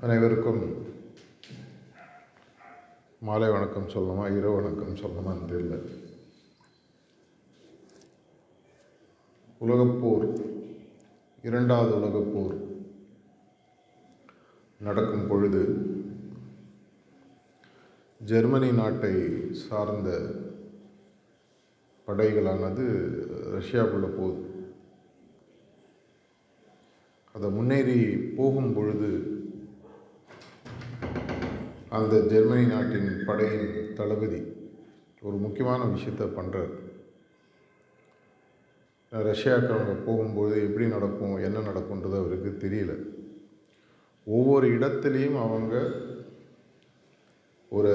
அனைவருக்கும் மாலை வணக்கம் சொல்லணுமா இரவு வணக்கம் சொல்லணுமான்னு தெரியல உலகப்போர் இரண்டாவது உலகப்போர் நடக்கும் பொழுது ஜெர்மனி நாட்டை சார்ந்த படைகளானது ரஷ்யாவுக்குள்ளே போகுது. அதை முன்னேறி போகும் பொழுது அந்த ஜெர்மனி நாட்டின் படையின் தளபதி ஒரு முக்கியமான விஷயத்தை பண்ணுறார் ரஷ்யாவுக்கு அவங்க போகும்போது எப்படி நடக்கும் என்ன நடக்கும்ன்றது அவருக்கு தெரியல. ஒவ்வொரு இடத்துலையும் அவங்க ஒரு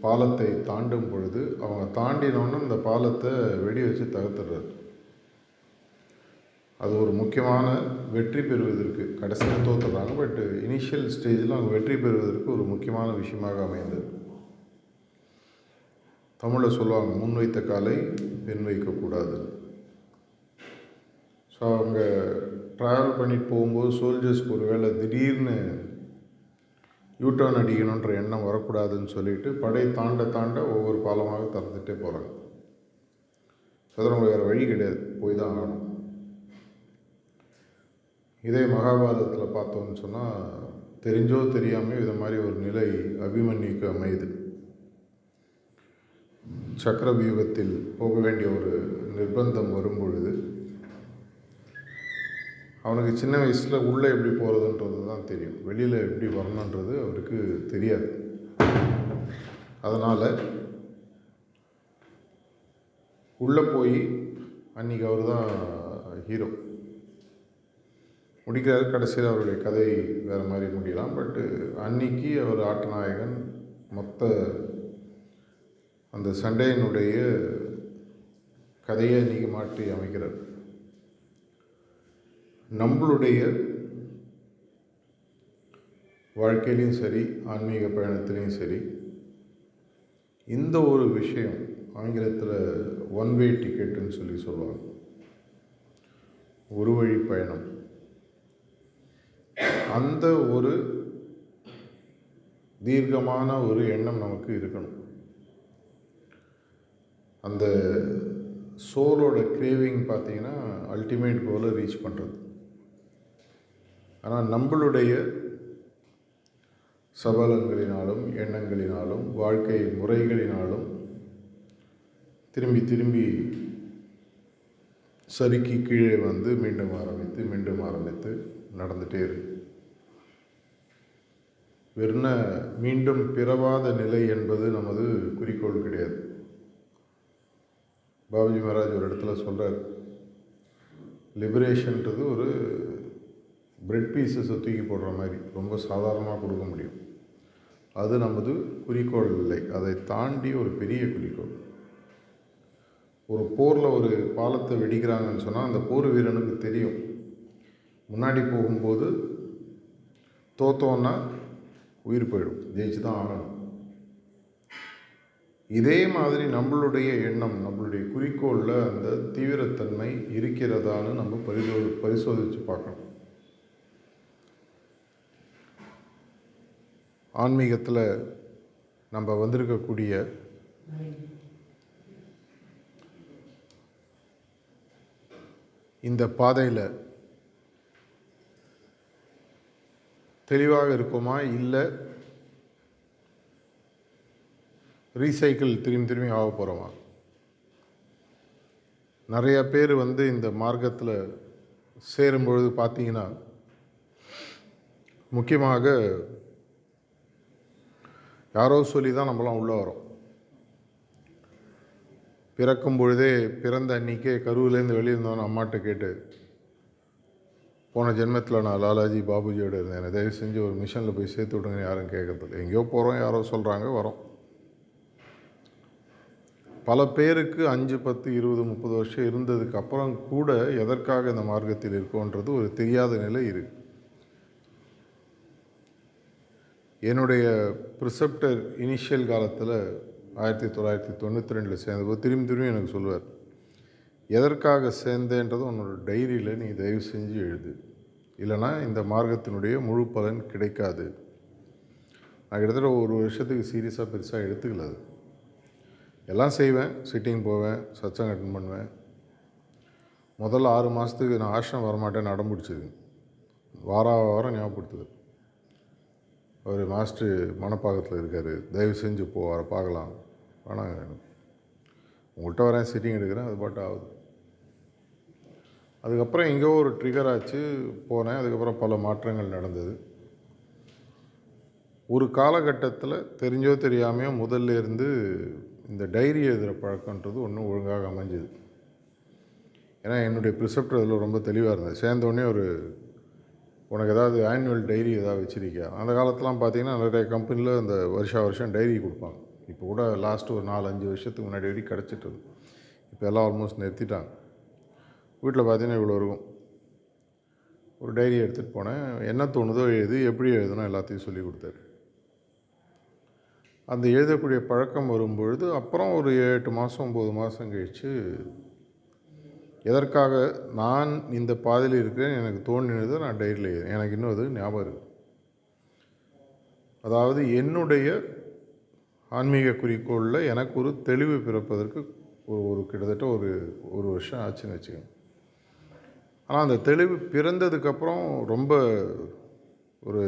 பாலத்தை தாண்டும் பொழுது அவங்க தாண்டினோன்னு அந்த பாலத்தை வெடி வச்சு தகர்த்துடுறாரு. அது ஒரு முக்கியமான வெற்றி பெறுவதற்கு கடைசியில் தோற்றுறாங்க பட் இனிஷியல் ஸ்டேஜில் அவங்க வெற்றி பெறுவதற்கு ஒரு முக்கியமான விஷயமாக அமைந்தது. தமிழில் சொல்லுவாங்க முன் வைத்த காலை பெண் வைக்கக்கூடாது ஸோ அவங்க ட்ராவல் பண்ணிட்டு போகும்போது சோல்ஜர்ஸ்க்கு ஒரு வேளை திடீர்னு யூட்டர்ன் அடிக்கணுன்ற எண்ணம் வரக்கூடாதுன்னு சொல்லிட்டு படை தாண்ட தாண்ட ஒவ்வொரு பாலமாக திறந்துகிட்டே போகிறாங்க ஸோ அதில் வேறு வழி கிடையாது போய் தான் ஆகணும். இதே மகாபாரதத்தில் பார்த்தோம்னு சொன்னால் தெரிஞ்சோ தெரியாமையோ இது மாதிரி ஒரு நிலை அபிமன்யுக்கு அமையுது. சக்கர வியூகத்தில் போக வேண்டிய ஒரு நிர்பந்தம் வரும் பொழுது அவனுக்கு சின்ன வயசில் உள்ளே எப்படி போகிறதுன்றது தான் தெரியும். வெளியில் எப்படி வரணுன்றது அவருக்கு தெரியாது. அதனால் உள்ளே போய் அன்றைக்கி அவர் தான் ஹீரோ முடிக்கிறாரு கடைசியில் அவருடைய கதை வேறு மாதிரி முடியலாம். பட்டு அன்னைக்கு அவர் ஆட்டநாயகன் மொத்த அந்த சண்டையினுடைய கதையை அன்றைக்கி மாற்றி அமைக்கிறார். நம்மளுடைய வாழ்க்கையிலையும் சரி ஆன்மீக பயணத்துலேயும் சரி இந்த ஒரு விஷயம் ஆங்கிலத்தில் ஒன் வே டிக்கெட்டுன்னு சொல்லி சொல்லுவாங்க. ஒரு வழி பயணம். அந்த ஒரு தீர்க்கமான ஒரு எண்ணம் நமக்கு இருக்கணும். அந்த சோலோட கிரேவிங் பார்த்தீங்கன்னா அல்டிமேட் கோலை ரீச் பண்ணுறது ஆனால் நம்மளுடைய சபலங்களினாலும் எண்ணங்களினாலும் வாழ்க்கை முறைகளினாலும் திரும்பி திரும்பி சறுக்கி கீழே வந்து மீண்டும் ஆரம்பித்து மீண்டும் ஆரம்பித்து நடந்துகிட்டே இருக்கு. வெறுன மீண்டும் பிறவாத நிலை என்பது நமது குறிக்கோள் கிடையாது. பாபுஜி மகாராஜ் ஒரு இடத்துல சொல்கிறார் லிபரேஷன்றது ஒரு பிரெட் பீசஸை தூக்கி போடுற மாதிரி ரொம்ப சாதாரணமாக கொடுக்க முடியும். அது நமது குறிக்கோள் இல்லை. அதை தாண்டி ஒரு பெரிய குறிக்கோள். ஒரு போரில் ஒரு பாலத்தை வெடிக்கிறாங்கன்னு சொன்னால் அந்த போர் வீரனுக்கு தெரியும். முன்னாடி போகும்போது தோத்தோன்னா உயிர் போயிடும். ஜெயிச்சு தான் ஆகணும். இதே மாதிரி நம்மளுடைய எண்ணம் நம்மளுடைய குறிக்கோளில் அந்த தீவிரத்தன்மை இருக்கிறதான்னு நம்ம பரிசோ பரிசோதித்து பார்க்கணும். ஆன்மீகத்தில் நம்ம வந்திருக்கக்கூடிய இந்த பாதையில் தெளிவாக இருக்குமா? இல்லை. ரீசைக்கிள் திரும்பி திரும்பி ஆக போகிறோமா நிறைய பேர் வந்து இந்த மார்க்கத்தில் சேரும்பொழுது பார்த்தீங்கன்னா முக்கியமாக யாரோ சொல்லி தான் நம்மளாம் உள்ளே வரோம். பிறக்கும் பொழுதே பிறந்த அன்றைக்கே கருவிலேருந்து வெளியே அம்மாட்ட கேட்டு போன ஜென்மத்தில் நான் லாலாஜி பாபுஜியோடு இருந்தேன். என்னை தயவு செஞ்சு ஒரு மிஷனில் போய் சேர்த்து விடுங்கன்னு யாரும் கேட்கறதில்ல. எங்கேயோ போகிறோம் யாரோ சொல்கிறாங்க வரோம். பல பேருக்கு அஞ்சு பத்து இருபது முப்பது வருஷம் இருந்ததுக்கு அப்புறம் கூட எதற்காக இந்த மார்க்கத்தில் இருக்கோன்றது ஒரு தெரியாத நிலை இருக்குது என்னுடைய ப்ரிசெப்டர் இனிஷியல் காலத்தில் ஆயிரத்தி தொள்ளாயிரத்தி தொண்ணூற்றி ரெண்டில் சேர்ந்தபோது திரும்பி திரும்பி எனக்கு சொல்லுவார் எதற்காக சேர்ந்தேன்றது உன்னோட டைரியில் நீ தயவு செஞ்சு எழுது. இல்லைன்னா இந்த மார்க்கத்தினுடைய முழு பலன் கிடைக்காது. நான் கிட்டத்தட்ட ஒரு வருஷத்துக்கு சீரியஸாக பெருசாக எடுத்துக்கல அது. எல்லாம் செய்வேன் சிட்டிங் போவேன் சச்சங்க அட்டன் பண்ணுவேன். முதல்ல ஆறு மாதத்துக்கு நான் ஆசிரம் வரமாட்டேன் நடம் பிடிச்சது. வார வாரம் ஞாபகப்படுத்துது. அவர் மாஸ்டர் மணப்பாக்கத்தில் இருக்கார். தயவு செஞ்சு போ அவரை பார்க்கலாம். வேணாங்க. உங்கள்கிட்ட வரேன் சிட்டிங் எடுக்கிறேன் அது பாட்டு ஆகுது. அதுக்கப்புறம் எங்கேயோ ஒரு ட்ரிகர் ஆச்சு போனேன். அதுக்கப்புறம் பல மாற்றங்கள் நடந்தது. ஒரு காலகட்டத்தில் தெரிஞ்சோ தெரியாமையோ முதல்ல இருந்து இந்த டைரி எழுதுகிற பழக்கன்றது ஒன்றும் ஒழுங்காக அமைஞ்சுது. ஏன்னா என்னுடைய ப்ரிசெப்ட் அதில் ரொம்ப தெளிவாக இருந்தது சேர்ந்தோடனே ஒரு உனக்கு ஏதாவது ஆனுவல் டைரி ஏதாவது வச்சுருக்கியா? அந்த காலத்தெலாம் பார்த்தீங்கன்னா நிறைய கம்பெனியில் இந்த வருஷா வருஷம் டைரி கொடுப்பாங்க. இப்போ கூட லாஸ்ட்டு ஒரு நாலு அஞ்சு வருஷத்துக்கு முன்னாடி வரைக்கும் கிடச்சிட்டு இப்போ எல்லாம் ஆல்மோஸ்ட் நிறுத்திட்டாங்க. வீட்டில் பார்த்தீங்கன்னா இவ்வளோ இருக்கும். ஒரு டைரி எடுத்துகிட்டு போனேன். என்ன தோணுதோ எழுது எப்படி எழுதுனோ எல்லாத்தையும் சொல்லி கொடுத்தாரு. அந்த எழுதக்கூடிய பழக்கம் வரும்பொழுது அப்புறம் ஒரு எட்டு மாதம் ஒம்பது மாதம் கழித்து எதற்காக நான் இந்த பாதையில் இருக்கிறேன்? எனக்கு தோன்றினதை நான் டைரியில் எழுதுறேன். எனக்கு இன்னும் அது ஞாபகம் இருக்குது அதாவது என்னுடைய ஆன்மீக குறிக்கோளில் எனக்கு ஒரு தெளிவு பிறப்பதற்கு ஒரு ஒரு கிட்டத்தட்ட ஒரு ஒரு வருஷம் ஆச்சுன்னு வச்சுக்கோங்க. ஆனால் அந்த தெளிவு பிறந்ததுக்கப்புறம் ரொம்ப ஒரு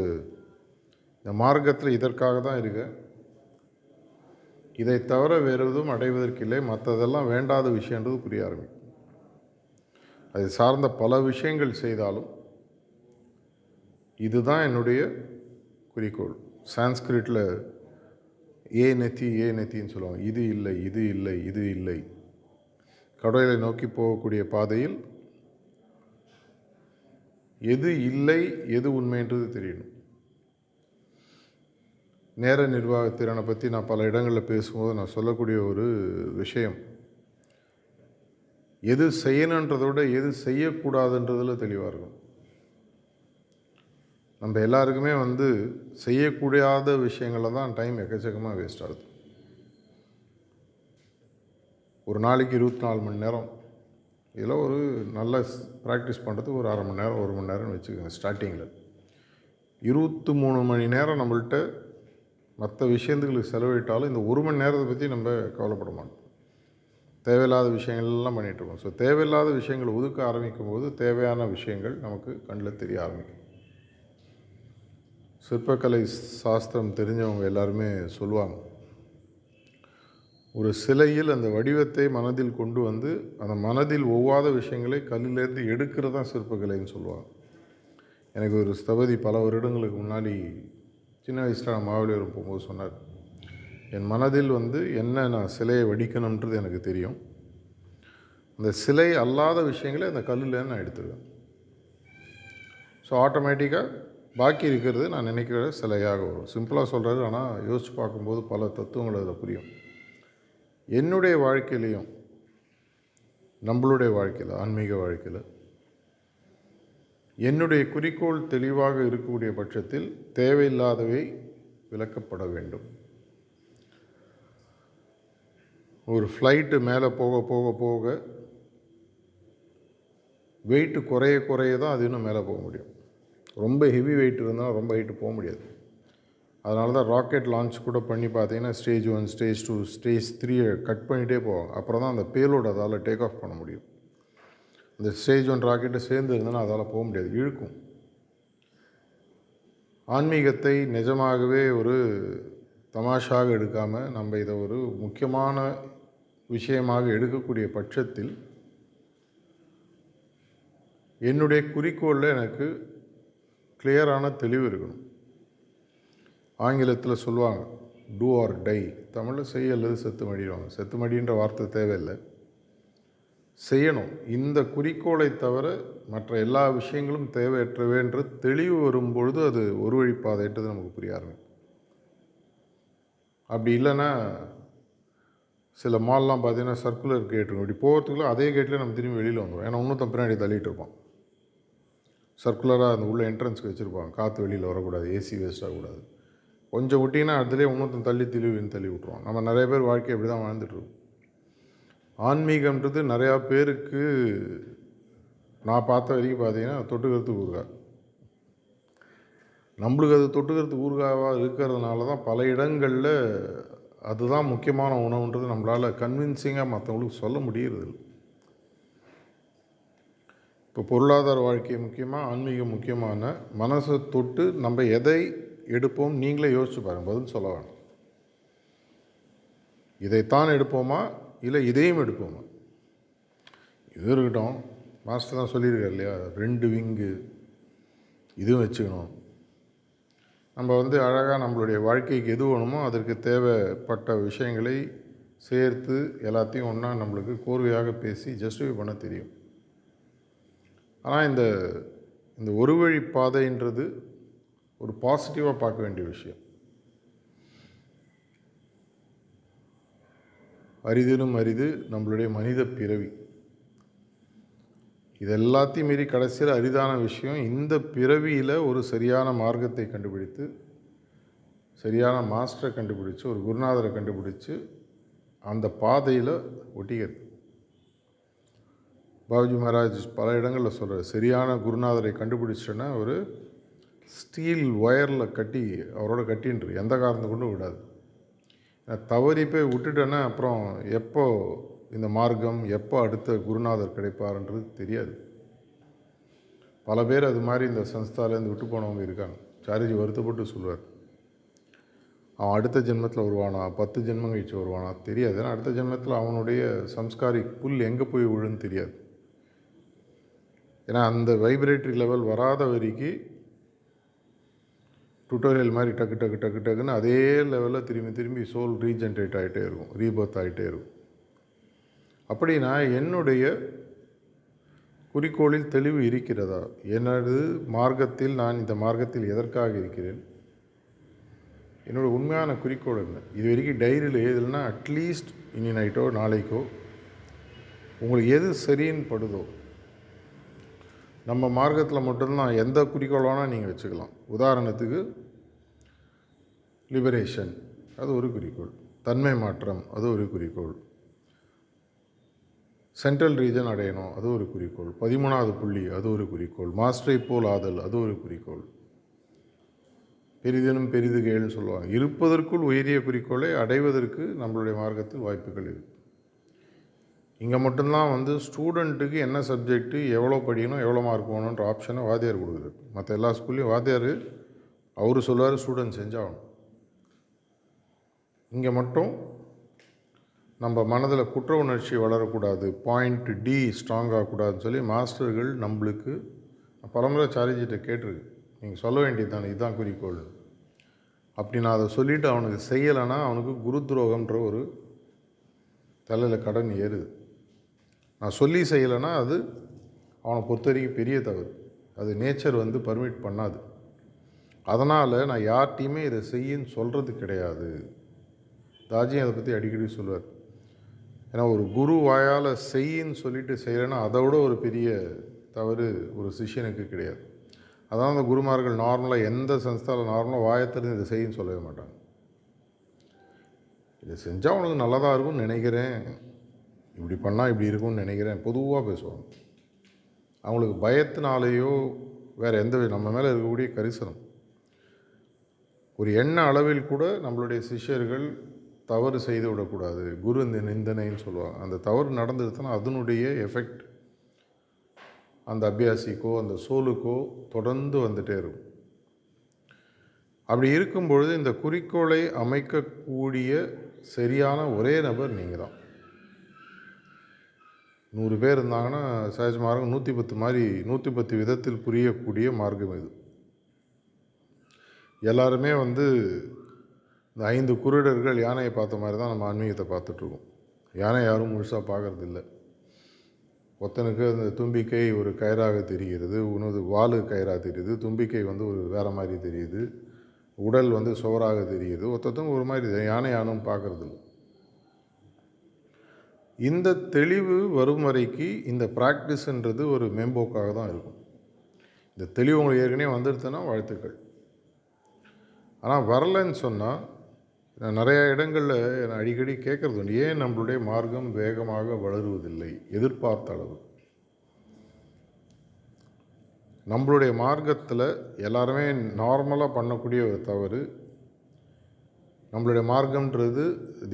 இந்த மார்க்கத்தில் இதற்காக தான் இருக்கேன் இதை தவிர வேறு எதுவும் அடைவதற்கில்லை மற்றதெல்லாம் வேண்டாத விஷயன்றது புரிய ஆரம்பிக்கும். அதை சார்ந்த பல விஷயங்கள் செய்தாலும் இதுதான் என்னுடைய குறிக்கோள். சான்ஸ்கிரிட்டில் ஏ நெத்தி ஏ நெத்தின்னு சொல்லுவாங்க. இது இல்லை இது இல்லை இது இல்லை. கடவுளை நோக்கி போகக்கூடிய பாதையில் எது இல்லை எது உண்மைன்றது தெரியணும். நேர நிர்வாகத்திறனை பற்றி நான் பல இடங்களில் பேசும்போது நான் சொல்லக்கூடிய ஒரு விஷயம். எது செய்யணுன்றதை விட எது செய்யக்கூடாதுன்றதில் தெளிவாக இருக்கும் நம்ம எல்லாருக்குமே வந்து செய்யக்கூடாத விஷயங்களில் தான் டைம் எக்கச்சக்கமாக வேஸ்ட் ஆகுது. ஒரு நாளைக்கு இருபத்தி நாலு மணி நேரம் இதில் ஒரு நல்ல ப்ராக்டிஸ் பண்ணுறதுக்கு ஒரு அரை மணி நேரம் ஒரு மணி நேரம்னு வச்சுக்கோங்க ஸ்டார்டிங்கில் இருபத்தி மூணு மணி நேரம் நம்மள்கிட்ட மற்ற விஷயத்துகளுக்கு செலவிட்டாலும் இந்த ஒரு மணி நேரத்தை பற்றி நம்ம கவலைப்பட மாட்டோம். தேவையில்லாத விஷயங்கள்லாம் பண்ணிகிட்ருக்கோம் ஸோ தேவையில்லாத விஷயங்களை ஒதுக்க ஆரம்பிக்கும் போது தேவையான விஷயங்கள் நமக்கு கண்ணில் தெரிய ஆரம்பிக்கும். சிற்பக்கலை சாஸ்திரம் தெரிஞ்சவங்க எல்லாருமே சொல்லுவாங்க ஒரு சிலையில் அந்த வடிவத்தை மனதில் கொண்டு வந்து அந்த மனதில் ஒவ்வாத விஷயங்களை கல்லிலேருந்து எடுக்கிறது தான் சிற்பக்கலைன்னு சொல்லுவாங்க. எனக்கு ஒரு ஸ்தபதி பல வருடங்களுக்கு முன்னாடி சின்ன வயசில் நான் மாவலியூர் போகும்போது சொன்னார் என் மனதில் வந்து என்ன நான் சிலையை வடிக்கணுன்றது எனக்கு தெரியும். அந்த சிலை அல்லாத விஷயங்களை அந்த கல்லில் நான் எடுத்துருவேன். ஸோ ஆட்டோமேட்டிக்காக பாக்கி இருக்கிறது நான் நினைக்கிற சிலையாக வரும். சிம்பிளாக சொல்கிறது ஆனால் யோசித்து பார்க்கும்போது பல தத்துவங்கள் அதில் புரியும். என்னுடைய வாழ்க்கையிலையும் நம்மளுடைய வாழ்க்கையில் ஆன்மீக வாழ்க்கையில் என்னுடைய குறிக்கோள் தெளிவாக இருக்கக்கூடிய பட்சத்தில் தேவையில்லாதவை விளக்கப்பட வேண்டும். ஒரு ஃப்ளைட்டு மேலே போக போக போக வெயிட்டு குறைய குறைய தான் அது இன்னும் மேலே போக முடியும். ரொம்ப ஹெவி வெயிட் இருந்தால் ரொம்ப ஹைட்டு போக முடியாது. அதனால தான் ராக்கெட் லான்ச் கூட பண்ணி பார்த்தீங்கன்னா stage one stage two stage த்ரீயை கட் பண்ணிகிட்டே போவோம். அப்புறம் தான் அந்த பேலோடு அதால் டேக் ஆஃப் பண்ண முடியும். இந்த ஸ்டேஜ் ஒன் ராக்கெட்டு சேர்ந்து இருந்ததுன்னா அதால் போக முடியாது. இழுக்கும். ஆன்மீகத்தை நிஜமாகவே ஒரு தமாஷாக எடுக்காமல் நம்ம இதை ஒரு முக்கியமான விஷயமாக எடுக்கக்கூடிய பட்சத்தில் என்னுடைய குறிக்கோளில் எனக்கு கிளியரான தெளிவு இருக்கணும். ஆங்கிலத்தில் சொல்லுவாங்க டூ ஆர் டை தமிழில் செய்ய அல்லது செத்து மடிவாங்க செத்து மடின்ற வார்த்தை தேவையில்லை. செய்யணும். இந்த குறிக்கோளை தவிர மற்ற எல்லா விஷயங்களும் தேவையற்றவேன்ற தெளிவு வரும்பொழுது அது ஒரு வழிப்பாதைன்றது நமக்கு புரிய ஆரம்பிக்கும். அப்படி இல்லைன்னா சில மால்லாம் பார்த்தீங்கன்னா சர்க்குலர் கேட் இருக்கும். இப்படி போகிறதுக்குள்ள அதே கேட்டில் நம்ம திரும்பி வெளியில் வந்துடும் ஏன்னா இன்னும் பின்னாடி தள்ளிட்டு இருப்போம் சர்க்குலராக அந்த உள்ள என்ட்ரன்ஸ்க்கு வச்சுருப்பாங்க காற்று வெளியில் வரக்கூடாது. ஏசி வேஸ்ட் ஆகக்கூடாது. கொஞ்சம் விட்டிங்கன்னா அதுலேயே இன்னொருத்தன் தள்ளி தெளிவுன்னு தள்ளி விட்ருவான் நம்ம நிறைய பேர் வாழ்க்கை அப்படி தான் வாழ்ந்துட்டுருக்கோம் ஆன்மீகம்ன்றது நிறையா பேருக்கு நான் பார்த்த வரைக்கும் பார்த்தீங்கன்னா தொட்டுக்கிறதுக்கு ஊறுகாய். நம்மளுக்கு அது தொட்டுக்கிறதுக்கு ஊறுகாவாக இருக்கிறதுனால தான் பல இடங்களில் அதுதான் முக்கியமான உணவுன்றது நம்மளால் கன்வின்சிங்காக மற்றவங்களுக்கு சொல்ல முடியறதில்ல. இப்போ பொருளாதார வாழ்க்கை முக்கியமாக ஆன்மீகம் முக்கியமான மனசை தொட்டு நம்ம எதை எடுப்போம். நீங்களே யோசிச்சு பாருங்கள் பதில் சொல்ல வேணும். இதைத்தான் எடுப்போமா? இல்லை இதையும் எடுப்போமா? இது இருக்கட்டும். மாஸ்டர் தான் சொல்லியிருக்காரு இல்லையா? ரெண்டு விங்கு இதுவும் வச்சுக்கணும். நம்ம வந்து அழகாக நம்மளுடைய வாழ்க்கைக்கு எது வேணுமோ அதற்கு தேவைப்பட்ட விஷயங்களை சேர்த்து எல்லாத்தையும் ஒன்றா நம்மளுக்கு கோர்வையாக பேசி ஜஸ்டிஃபை பண்ண தெரியும். ஆனால் இந்த இந்த ஒரு வழி பாதைன்றது ஒரு பாசிட்டிவாக பார்க்க வேண்டிய விஷயம். அரிதிலும் அரிது நம்மளுடைய மனித பிறவி. இது எல்லாத்தையும் மீறி கடைசியில் அரிதான விஷயம் இந்த பிறவியில் ஒரு சரியான மார்க்கத்தை கண்டுபிடித்து சரியான மாஸ்டரை கண்டுபிடிச்சு ஒரு குருநாதரை கண்டுபிடிச்சு அந்த பாதையில் ஒட்டிக்கிறது. பாபுஜி மகாராஜ் பல இடங்களில் சொல்கிறார் சரியான குருநாதரை கண்டுபிடிச்சிட்டோன்னா ஒரு ஸ்டீல் ஒயரில் கட்டி அவரோட கட்டின்று. எந்த காரணத்தை கொண்டும் விடாது. தவறி போய் விட்டுட்டேன்னா அப்புறம் எப்போ இந்த மார்க்கம் எப்போ அடுத்த குருநாதர் கிடைப்பார்ன்றது தெரியாது. பல பேர் அது மாதிரி இந்த சன்ஸ்தாலேருந்து விட்டு போனவங்க இருக்காங்க. சாரிஜி வருத்தப்பட்டு சொல்லுவார் அவன் அடுத்த ஜென்மத்தில் வருவானா? பத்து ஜென்மம் கழிச்சு வருவானா? தெரியாது. ஏன்னா அடுத்த ஜென்மத்தில் அவனுடைய சம்ஸ்காரி புல் எங்கே போய் விழுன்னு தெரியாது. ஏன்னா அந்த வைப்ரேட்டரி லெவல் வராத வரைக்கும் டுட்டோரியல் மாதிரி டக்கு டக்கு டக்கு டக்குன்னு அதே லெவலில் திரும்பி திரும்பி சோல் ரீஜென்ரேட் ஆகிட்டே இருக்கும் ரீபர்த் ஆகிட்டே இருக்கும். அப்படின்னா என்னுடைய குறிக்கோளில் தெளிவு இருக்கிறதா? எனது மார்க்கத்தில் நான் இந்த மார்க்கத்தில் எதற்காக இருக்கிறேன்? என்னோட உண்மையான குறிக்கோள் என்ன? இது வரைக்கும் டைரியில் எழுதலைன்னா அட்லீஸ்ட் இனி நைட்டோ நாளைக்கோ உங்களுக்கு எது சரின்னு படுதோ நம்ம மார்க்கத்தில் மட்டும்தான் எந்த குறிக்கோள் வேணால் நீங்கள் வச்சுக்கலாம். உதாரணத்துக்கு லிபரேஷன் அது ஒரு குறிக்கோள். தன்மை மாற்றம் அது ஒரு குறிக்கோள். சென்ட்ரல் ரீஜன் அடையணும் அது ஒரு குறிக்கோள். பதிமூணாவது புள்ளி அது ஒரு குறிக்கோள். மாஸ்டரை போல் ஆதல் அது ஒரு குறிக்கோள். பெரிதெனும் பெரிது கேள்னு சொல்லுவாங்க. இருப்பதற்குள் உயரிய குறிக்கோளை அடைவதற்கு நம்மளுடைய மார்க்கத்தில் வாய்ப்புகள் இருக்குது இங்கே மட்டும்தான் வந்து ஸ்டூடெண்ட்டுக்கு என்ன சப்ஜெக்ட்டு எவ்வளோ படிக்கணும் எவ்வளோ மார்க் போகணுன்ற ஆப்ஷனை வாத்தியார் கொடுக்குறாரு. மற்ற எல்லா ஸ்கூல்லையும் வாத்தியார் அவர் சொல்லுவார் ஸ்டூடெண்ட் செஞ்சாகணும். இங்கே மட்டும் நம்ம மனதில் குற்ற உணர்ச்சி வளரக்கூடாது. பாயிண்ட் டி ஸ்ட்ராங் ஆகக்கூடாதுன்னு சொல்லி மாஸ்டர்கள் நம்மளுக்கு பலமுறை சாரிஜிட்ட கேட்டிருக்கு. நீங்கள் சொல்ல வேண்டியது தானே இதுதான் குறிக்கோள். அப்படி நான் அதை சொல்லிவிட்டு அவனுக்கு செய்யலைன்னா அவனுக்கு குரு துரோகம்ன்ற ஒரு தலையில் கடன் ஏறுது. நான் சொல்லி செய்யலைன்னா அது அவனை பொறுத்த வரைக்கும் பெரிய தவறு. அது நேச்சர் வந்து பர்மிட் பண்ணாது. அதனால் நான் யார்கிட்டையுமே இதை செய்யின்னு சொல்கிறது கிடையாது. தாஜியும் அதை பற்றி அடிக்கடி சொல்லுவார். ஏன்னா ஒரு குரு வாயால் செய்யின்னு சொல்லிட்டு செய்யலைன்னா அதை விட ஒரு பெரிய தவறு ஒரு சிஷ்யனுக்கு கிடையாது. அதான் அந்த குருமார்கள் நார்மலாக எந்த சன்ஸ்தாவில் நார்மலாக வாயத்திலிருந்து இதை செய்யின்னு சொல்லவே மாட்டாங்க. இதை செஞ்சால் உனக்கு நல்லதாக இருக்கும்னு நினைக்கிறேன். இப்படி பண்ணால் இப்படி இருக்கும்னு நினைக்கிறேன். பொதுவாக பேசுவாங்க. அவங்களுக்கு பயத்தினாலேயோ வேறு எந்த நம்ம மேலே இருக்கக்கூடிய கரிசனம். ஒரு எண்ண அளவில் கூட நம்மளுடைய சிஷ்யர்கள் தவறு செய்து விடக்கூடாது. குரு இந்த நிந்தனைன்னு சொல்லுவாங்க. அந்த தவறு நடந்துருச்சுன்னா அதனுடைய எஃபெக்ட் அந்த அபியாசிக்கோ அந்த சோலுக்கோ தொடர்ந்து வந்துட்டே இருக்கும். அப்படி இருக்கும் பொழுது இந்த குறிக்கோளை அமைக்கக்கூடிய சரியான ஒரே நபர் நீங்கள் தான் நூறு பேர் இருந்தாங்கன்னா சஹஜ் மார்க்கம் நூற்றி பத்து மாதிரி நூற்றி பத்து விதத்தில் புரியக்கூடிய மார்க்கம் இது. எல்லாருமே வந்து இந்த ஐந்து குருடர்கள் யானையை பார்த்த மாதிரி தான் நம்ம ஆன்மீகத்தை பார்த்துட்ருக்கோம். யானை யாரும் முழுசாக பார்க்கறது இல்லை ஒருத்தனுக்கு அந்த தும்பிக்கை ஒரு கயிறாக தெரிகிறது உனது வாலு கயிறாக தெரியுது தும்பிக்கை வந்து ஒரு வேறு மாதிரி தெரியுது உடல் வந்து சுவராக தெரியுது ஒத்தத்தும் ஒரு மாதிரி யானை யானும் பார்க்கறது இல்லை இந்த தெளிவு வரும் வரைக்கு இந்த ப்ராக்டிஸ்ன்றது ஒரு மேம்போக்காக தான் இருக்கும். இந்த தெளிவு உங்களுக்கு ஏற்கனவே வந்துடுதுன்னா வாழ்த்துக்கள். ஆனால் வரலைன்னு சொன்னால் நான் இடங்களில் நான் அடிக்கடி கேட்குறது உண்டு. ஏன் நம்மளுடைய மார்க்கம் வேகமாக வளருவதில்லை? எதிர்பார்த்த அளவு. நம்மளுடைய மார்க்கத்தில் எல்லாருமே நார்மலாக பண்ணக்கூடிய ஒரு தவறு. நம்மளுடைய மார்க்கம்ன்றது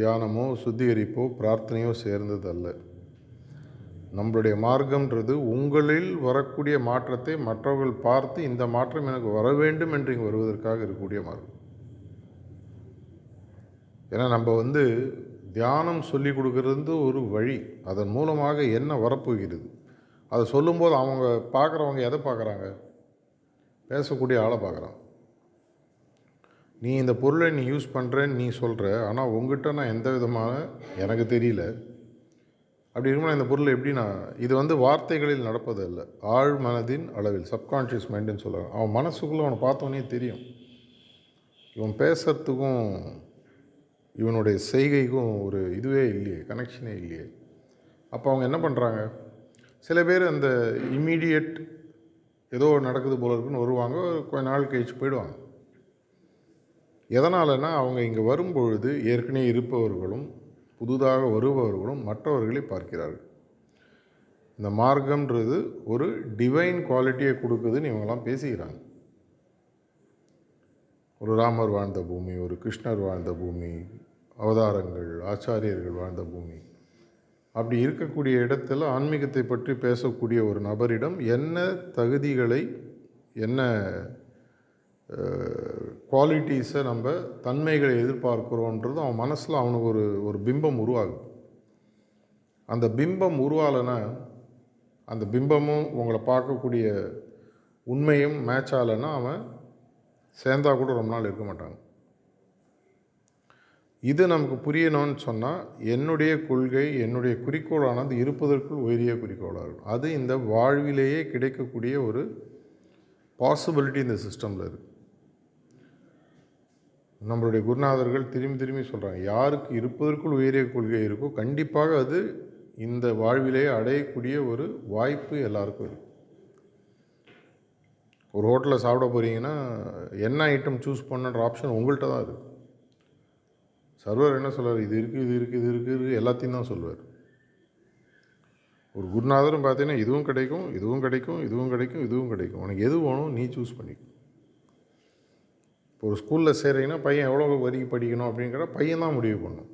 தியானமோ சுத்திகரிப்போ பிரார்த்தனையோ சேர்ந்தது அல்ல. நம்மளுடைய மார்க்கம்ன்றது உங்களில் வரக்கூடிய மாற்றத்தை மற்றவர்கள் பார்த்து இந்த மாற்றம் எனக்கு வர வேண்டும் என்று இங்கே வருவதற்காக இருக்கக்கூடிய மார்க்கம். ஏன்னா நம்ம வந்து தியானம் சொல்லி கொடுக்கறது ஒரு வழி. அதன் மூலமாக என்ன வரப்போகிறது? அதை சொல்லும்போது அவங்க பார்க்குறவங்க எதை பார்க்குறாங்க? பேசக்கூடிய ஆளை பார்க்குறான். நீ இந்த பொருளை நீ யூஸ் பண்ணுறேன்னு நீ சொல்கிற ஆனால் உங்ககிட்ட நான் எந்த விதமான எனக்கு தெரியல. அப்படி இருக்கும்போது இந்த பொருள் எப்படி நான் இது வந்து வார்த்தைகளில் நடப்பது ஆழ் மனதின் அளவில் சப்கான்ஷியஸ் மைண்டுன்னு சொல்லுவாங்க அவன் மனசுக்குள்ளே அவனை பார்த்தோன்னே தெரியும். இவன் பேசுறதுக்கும் இவனுடைய செய்கைக்கும் ஒரு இதுவே இல்லையே கனெக்ஷனே இல்லையே. அப்போ அவங்க என்ன பண்ணுறாங்க சில பேர் அந்த இம்மீடியட் ஏதோ நடக்குது போல இருக்குன்னு வருவாங்க கொஞ்ச நாள் கழிச்சு போயிடுவாங்க. எதனாலனா அவங்க இங்கே வரும்பொழுது ஏற்கனவே இருப்பவர்களும் புதுதாக வருபவர்களும் மற்றவர்களை பார்க்கிறார்கள். இந்த மார்க்கம்ன்றது ஒரு டிவைன் குவாலிட்டியை கொடுக்குதுன்னு இவங்கெல்லாம் பேசிக்கிறாங்க. ஒரு ராமர் வாழ்ந்த பூமி ஒரு கிருஷ்ணர் வாழ்ந்த பூமி அவதாரங்கள் ஆச்சாரியர்கள் வாழ்ந்த பூமி. அப்படி இருக்கக்கூடிய இடத்துல ஆன்மீகத்தை பற்றி பேசக்கூடிய ஒரு நபரிடம் என்ன தகுதிகளை என்ன குவாலிட்டிஸை நம்ம தன்மைகளை எதிர்பார்க்குறோன்றது அவன் மனசில் அவனுக்கு ஒரு ஒரு பிம்பம் உருவாகும் அந்த பிம்பம் உருவாலைன்னா அந்த பிம்பமும் உங்களை பார்க்கக்கூடிய உண்மையும் மேட்ச் ஆகலைன்னா அவன் சேர்ந்தா கூட ரொம்ப நாள் இருக்க மாட்டாங்க. இது நமக்கு புரியணும்னு சொன்னால் என்னுடைய கொள்கை என்னுடைய குறிக்கோளானது இருப்பதற்குள் உயரிய குறிக்கோளாக இருக்கும். அது இந்த வாழ்விலேயே கிடைக்கக்கூடிய ஒரு பாசிபிலிட்டி இந்த சிஸ்டமில் இருக்குது நம்மளுடைய குருநாதர்கள் திரும்பி திரும்பி சொல்கிறாங்க யாருக்கு இருப்பதற்குள் உயரிய கொள்கை இருக்கோ கண்டிப்பாக அது இந்த வாழ்விலேயே அடையக்கூடிய ஒரு வாய்ப்பு எல்லாருக்கும் இருக்குது ஒரு ஹோட்டலில் சாப்பிட போகிறீங்கன்னா என்ன ஐட்டம் சூஸ் பண்ணுன்ற ஆப்ஷன் உங்கள்கிட்ட தான் இருக்குது சர்வர் என்ன சொல்வார் இது இருக்குது இது இருக்குது இது இருக்குது எல்லாத்தையும் தான் சொல்லுவார். ஒரு குருநாதரும் பார்த்தீங்கன்னா இதுவும் கிடைக்கும் இதுவும் கிடைக்கும் இதுவும் கிடைக்கும் இதுவும் கிடைக்கும். உனக்கு எது வேணும் நீ சூஸ் பண்ணிக்கும் இப்போ ஒரு ஸ்கூலில் சேர்றீங்கன்னா பையன் எவ்வளோ வரைக்கும் படிக்கணும் அப்படிங்கிற பையன் தான் முடிவு பண்ணும்.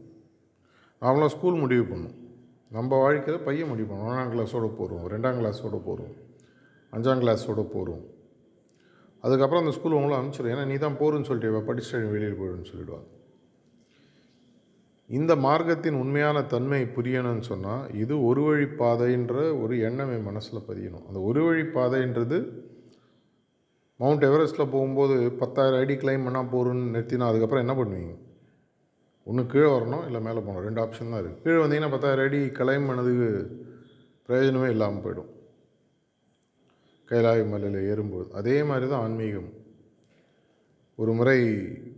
நாமளாம் ஸ்கூல் முடிவு பண்ணும். நம்ம வாழ்க்கையில் பையன் முடிவு பண்ணும். ஒன்றாம் கிளாஸோடு போகிறோம் ரெண்டாம் கிளாஸோடு போகிறோம் அஞ்சாம் கிளாஸோடு போகிறோம் அதுக்கப்புறம் அந்த ஸ்கூல் உங்களை அனுப்பிச்சிடும் ஏன்னா நீ தான் போருன்னு சொல்லிட்டு படிச்சுட்டு வெளியில் போயிடுன்னு சொல்லிடுவாங்க. இந்த மார்க்கத்தின் உண்மையான தன்மை புரியணும்னு சொன்னால் இது ஒரு வழி பாதைன்ற ஒரு எண்ணம் என் மனசில் பதியணும். அந்த ஒரு வழி பாதைன்றது மவுண்ட் எவரெஸ்ட்டில் போகும்போது பத்தாயிரம் அடி கிளைம் பண்ணால் போகிறோன்னு நிறுத்தினா அதுக்கப்புறம் என்ன பண்ணுவீங்க? ஒன்று கீழே வரணும் இல்லை மேலே போகணும். ரெண்டு ஆப்ஷன் தான் இருக்குது கீழே வந்தீங்கன்னா பத்தாயிரம் அடி கிளைம் பண்ணதுக்கு பிரயோஜனமே இல்லாமல் போயிடும். கைலாய மலையில் ஏறும்போது அதே மாதிரி தான் ஆன்மீகம் ஒரு முறை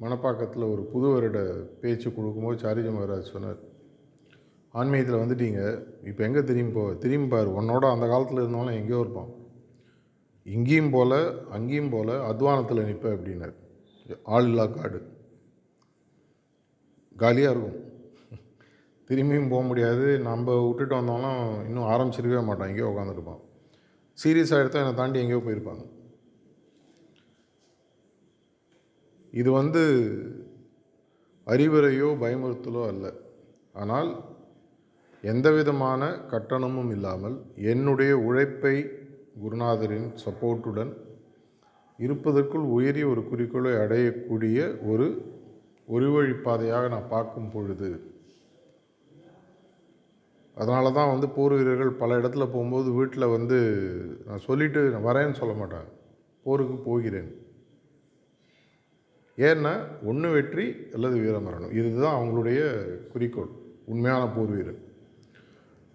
மணப்பாக்கத்தில் ஒரு புது வருட பேச்சு கொடுக்கும்போது சாரிஜி மகாராஜ் சொன்னார் ஆன்மீகத்தில் வந்துட்டீங்க இப்போ எங்கே திரும்பி போ திரும்பி பாரு உன்னோட அந்த காலத்தில் இருந்தவங்களும் எங்கேயோ இருப்பான். இங்கேயும் போல் அங்கேயும் போல் அத்வானத்தில் நிற்ப அப்படின்னார். ஆள் இல்லா காடு. காலியாக இருக்கும். திரும்பியும் போக முடியாது. நம்ம விட்டுட்டு வந்தோம்னா இன்னும் ஆரம்பிச்சிருக்கவே மாட்டான். எங்கேயோ உட்காந்துருப்பான் சீரியஸாக எடுத்தால் என்னை தாண்டி எங்கேயோ போயிருப்பாங்க. இது வந்து அறிவுரையோ பயமுறுத்தலோ அல்ல. ஆனால் எந்த விதமான கட்டணமும் இல்லாமல் என்னுடைய உழைப்பை குருநாதரின் சப்போர்ட்டுடன் இருப்பதற்குள் உயரிய ஒரு குறிக்கோளை அடையக்கூடிய ஒரு ஒரு வழிப்பாதையாக நான் பார்க்கும் பொழுது அதனால தான் வந்து போர் வீரர்கள் பல இடத்துல போகும்போது வீட்டில் வந்து நான் சொல்லிவிட்டு நான் வரேன்னு சொல்ல மாட்டேன் போருக்கு போகிறேன். ஏன்னா ஒன்று வெற்றி அல்லது வீரமரணம். இதுதான் அவங்களுடைய குறிக்கோள். உண்மையான போர் வீரர்.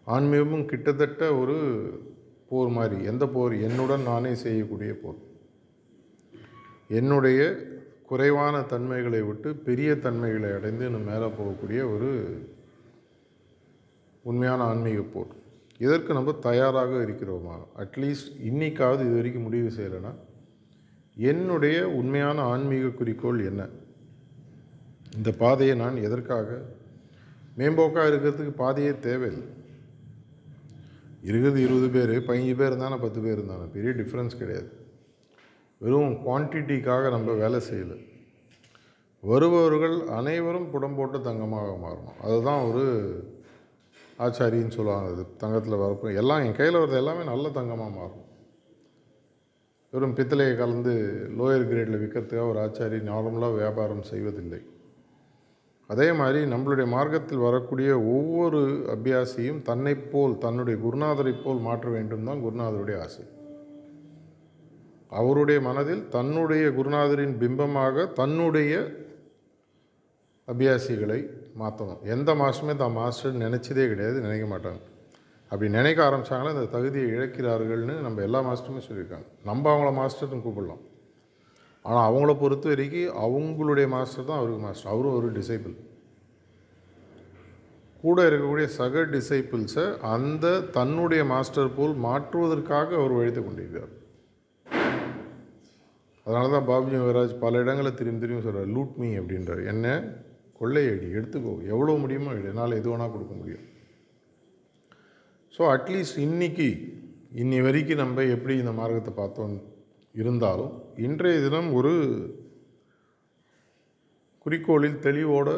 ஆன்மீகமும் கிட்டத்தட்ட ஒரு போர் மாதிரி. எந்த போர்? என்னுடன் நானே செய்யக்கூடிய போர். என்னுடைய குறைவான தன்மைகளை விட்டு பெரிய தன்மைகளை அடைந்து இன்னும் மேலே போகக்கூடிய ஒரு உண்மையான ஆன்மீக போர். இதற்கு நம்ம தயாராக இருக்கிறோமா? அட்லீஸ்ட் இன்றைக்காவது இது வரைக்கும் முடிவு செய்யலைன்னா என்னுடைய உண்மையான ஆன்மீக குறிக்கோள் என்ன? இந்த பாதையை நான் எதற்காக? மேம்போக்காக இருக்கிறதுக்கு பாதையே தேவையில்லை. இருக்கிறது இருபது பேர் பதினஞ்சு பேர் இருந்தானே பத்து பேர் இருந்தானே? பெரிய டிஃப்ரென்ஸ் கிடையாது. வெறும் குவான்டிட்டிக்காக நம்ம வேலை செய்யலை. வருபவர்கள் அனைவரும் புடம் போட்டு தங்கமாக மாறணும். அதுதான் ஒரு ஆச்சாரின்னு சொல்லுவாங்க. அது தங்கத்தில் வரப்போ எல்லாம் என் கையில் வர்றது எல்லாமே நல்ல தங்கமாக மாறும். வெறும் பித்தளையை கலந்து லோயர் கிரேடில் விற்கிறதுக்காக ஒரு ஆச்சாரி நார்மலாக வியாபாரம் செய்வதில்லை. அதே மாதிரி நம்மளுடைய மார்க்கத்தில் வரக்கூடிய ஒவ்வொரு அபியாசியும் தன்னைப் போல் தன்னுடைய குருநாதரைப் போல் மாற்ற வேண்டும் தான் குருநாதருடைய ஆசை. அவருடைய மனதில் தன்னுடைய குருநாதரின் பிம்பமாக தன்னுடைய அபியாசிகளை மாற்றணும் எந்த மாஸ்டருமே தான் மாஸ்டர் நினச்சதே கிடையாது நினைக்க மாட்டாங்க. அப்படி நினைக்க ஆரம்பித்தாங்களே அந்த தகுதியை இழக்கிறார்கள்னு நம்ம எல்லா மாஸ்டருமே சொல்லியிருக்காங்க. நம்ம அவங்கள மாஸ்டர்னு கூப்பிடலாம். ஆனால் அவங்கள பொறுத்த வரைக்கும் அவங்களுடைய மாஸ்டர் தான் அவருக்கு மாஸ்டர். அவரும் ஒரு டிசைபிள் கூட இருக்கக்கூடிய சக டிசைபிள்ஸை அந்த தன்னுடைய மாஸ்டர் போல் மாற்றுவதற்காக அவர் வழித்து கொண்டிருக்கிறார். அதனால தான் பாபுஜி மகராஜ் பல இடங்களில் திரும்பி திரும்பி சொல்கிறார் லூட் மீ அப்படின்றார். என்ன? கொள்ளையடி எடுத்துக்கோ. எவ்வளோ முடியுமோ எடு. என்னால் எது வேணால் கொடுக்க முடியும். ஸோ அட்லீஸ்ட் இன்னைக்கு இன்னி வரைக்கும் நம்ம எப்படி இந்த மார்க்கத்தை பார்த்தோம் இருந்தாலும் இன்றைய தினம் ஒரு குறிக்கோளில் தெளிவோடு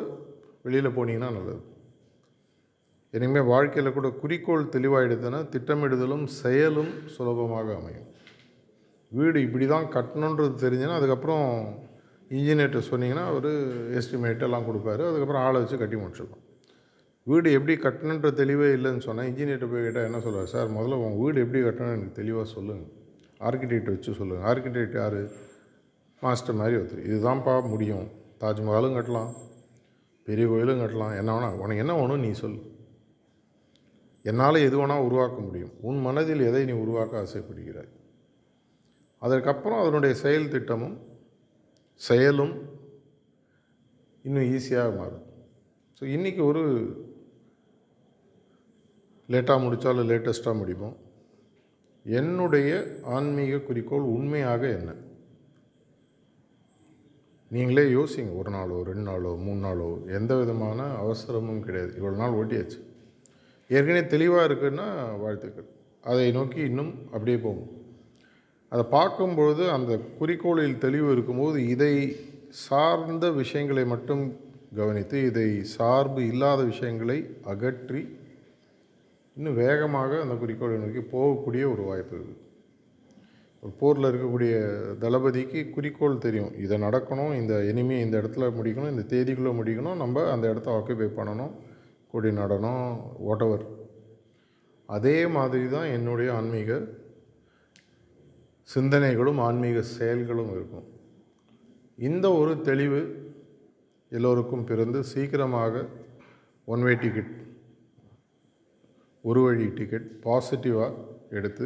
வெளியில் போனீங்கன்னா நல்லது. இனிமேல் வாழ்க்கையில் கூட குறிக்கோள் தெளிவாகிடுதுன்னா திட்டமிடுதலும் செயலும் சுலபமாக அமையும். வீடு இப்படி தான் கட்டணுன்றது தெரிஞ்சுன்னா அதுக்கப்புறம் இன்ஜினியர்கிட்ட சொன்னீங்கன்னா அவர் எஸ்டிமேட் எல்லாம் கொடுப்பாரு. அதுக்கப்புறம் ஆளை வச்சு கட்டி முடிச்சிருக்கோம் வீடு எப்படி கட்டணுன்ற தெளிவே இல்லைன்னு சொன்னால் இன்ஜினியர்கிட்ட போய் கேட்டால் என்ன சொல்லுவார் சார் முதல்ல உங்கள் வீடு எப்படி கட்டணும்னு எனக்கு தெளிவாக சொல்லுங்கள் ஆர்கிடெக்ட் வச்சு சொல்லுங்கள் ஆர்கிடெக்ட் யார்? மாஸ்டர் மாதிரி ஒருத்தர். இதுதான்ப்பா முடியும். தாஜ்மஹாலும் கட்டலாம். பெரிய கோயிலும் கட்டலாம். என்ன வேணால் உனக்கு என்ன வேணும் நீ சொல் என்னால் எது வேணால் உருவாக்க முடியும். உன் மனதில் எதை நீ உருவாக்க ஆசைப்படுகிறாய்? அதற்கப்புறம் அதனுடைய செயல் திட்டமும் செயலும் இன்னும் ஈஸியாக மாறும். ஸோ இன்றைக்கி ஒரு லேட்டாக முடித்தாலும் லேட்டஸ்ட்டாக முடிப்போம். என்னுடைய ஆன்மீக குறிக்கோள் உண்மையாக என்ன? நீங்களே யோசிங்க ஒரு நாளோ ரெண்டு நாளோ மூணு நாளோ எந்த விதமான அவசரமும் கிடையாது. இவ்வளோ நாள் ஓட்டியாச்சு. ஏற்கனவே தெளிவாக இருக்குன்னா வாழ்த்துக்கள். அதை நோக்கி இன்னும் அப்படியே போகும். அதை பார்க்கும்பொழுது அந்த குறிக்கோளில் தெளிவு இருக்கும்போது இதை சார்ந்த விஷயங்களை மட்டும் கவனித்து இதை சார்பு இல்லாத விஷயங்களை அகற்றி இன்னும் வேகமாக அந்த குறிக்கோளை நோக்கி போகக்கூடிய ஒரு வாய்ப்பு இருக்குது. ஒரு போரில் இருக்கக்கூடிய தளபதிக்கு குறிக்கோள் தெரியும். இதை நடக்கணும் இந்த எனிமையை இந்த இடத்துல முடிக்கணும் இந்த தேதிக்குள்ளே முடிக்கணும் நம்ம அந்த இடத்த ஆக்குபை பண்ணணும் கொடி நடனம் வாட்டவர் அதே மாதிரி தான் என்னுடைய ஆன்மீக சிந்தனைகளும் ஆன்மீக செயல்களும் இருக்கும். இந்த ஒரு தெளிவு எல்லோருக்கும் பிறந்து சீக்கிரமாக ஒன் வே டிக்கெட் ஒரு வழி டிக்கெட் பாசிட்டிவாக எடுத்து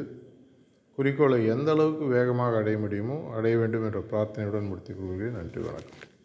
குறிக்கோளை எந்த அளவுக்கு வேகமாக அடைய முடியுமோ அடைய வேண்டும் என்ற பிரார்த்தனையுடன் முடித்துக் கொள்கிறேன். நன்றி வணக்கம்.